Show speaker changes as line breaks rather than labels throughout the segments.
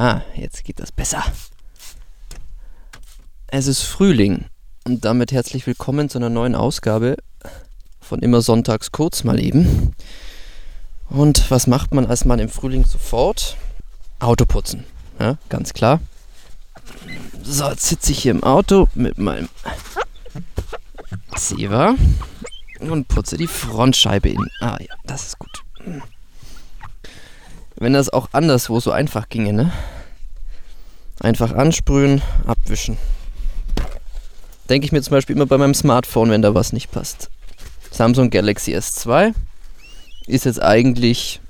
Ah, jetzt geht das besser. Es ist Frühling und damit herzlich willkommen zu einer neuen Ausgabe von immer sonntags kurz mal eben. Und was macht man als Mann im Frühling sofort? Auto putzen. Ja, ganz klar. So, jetzt sitze ich hier im Auto mit meinem Seva und putze die Frontscheibe in. Ah ja, das ist gut. Wenn das auch anderswo so einfach ginge, ne? Einfach ansprühen, abwischen. Denke ich mir zum Beispiel immer bei meinem Smartphone, wenn da was nicht passt. Samsung Galaxy S2 ist jetzt eigentlich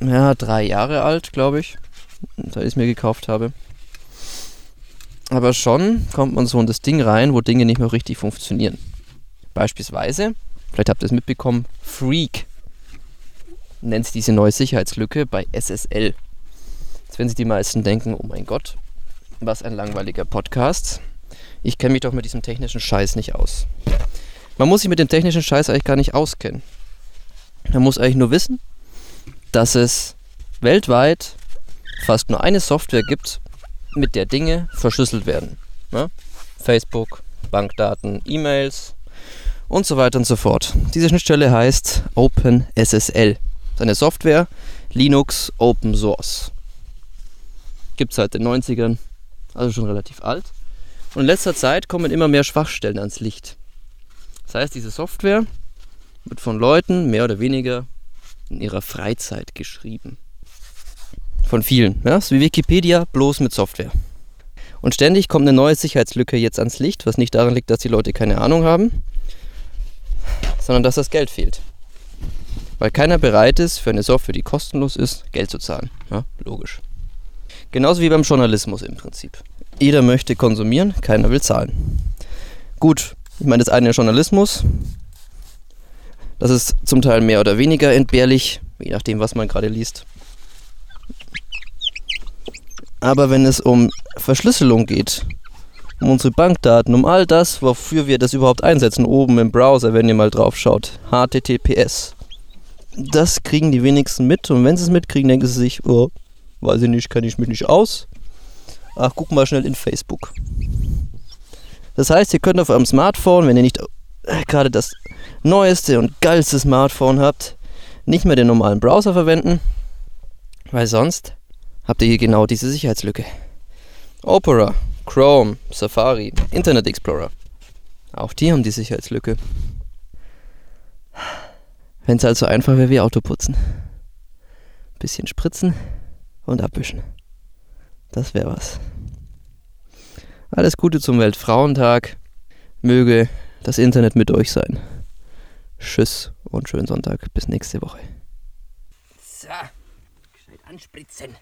ja, drei Jahre alt, glaube ich, da ich es mir gekauft habe. Aber schon kommt man so in das Ding rein, wo Dinge nicht mehr richtig funktionieren. Beispielsweise, vielleicht habt ihr es mitbekommen, Freak nennt diese neue Sicherheitslücke bei SSL. Jetzt werden sich die meisten denken, oh mein Gott, was ein langweiliger Podcast. Ich kenne mich doch mit diesem technischen Scheiß nicht aus. Man muss sich mit dem technischen Scheiß eigentlich gar nicht auskennen. Man muss eigentlich nur wissen, dass es weltweit fast nur eine Software gibt, mit der Dinge verschlüsselt werden. Ja? Facebook, Bankdaten, E-Mails und so weiter und so fort. Diese Schnittstelle heißt OpenSSL. Seine Software Linux Open Source. Gibt es seit den 90ern, also schon relativ alt. Und in letzter Zeit kommen immer mehr Schwachstellen ans Licht. Das heißt, diese Software wird von Leuten mehr oder weniger in ihrer Freizeit geschrieben. Von vielen. Ja? So wie Wikipedia, bloß mit Software. Und ständig kommt eine neue Sicherheitslücke jetzt ans Licht, was nicht daran liegt, dass die Leute keine Ahnung haben, sondern dass das Geld fehlt. Weil keiner bereit ist, für eine Software, die kostenlos ist, Geld zu zahlen. Ja, logisch. Genauso wie beim Journalismus im Prinzip. Jeder möchte konsumieren, keiner will zahlen. Gut, ich meine, das eine Journalismus, das ist zum Teil mehr oder weniger entbehrlich, je nachdem, was man gerade liest. Aber wenn es um Verschlüsselung geht, um unsere Bankdaten, um all das, wofür wir das überhaupt einsetzen, oben im Browser, wenn ihr mal drauf schaut, HTTPS, das kriegen die wenigsten mit und wenn sie es mitkriegen, denken sie sich, oh, weiß ich nicht, kenne ich mich nicht aus. Ach, guck mal schnell in Facebook. Das heißt, ihr könnt auf eurem Smartphone, wenn ihr nicht gerade das neueste und geilste Smartphone habt, nicht mehr den normalen Browser verwenden, weil sonst habt ihr hier genau diese Sicherheitslücke. Opera, Chrome, Safari, Internet Explorer. Auch die haben die Sicherheitslücke. Wenn es halt so einfach wäre wie Autoputzen. Bisschen spritzen und abwischen. Das wäre was. Alles Gute zum Weltfrauentag. Möge das Internet mit euch sein. Tschüss und schönen Sonntag. Bis nächste Woche.
So, gescheit anspritzen.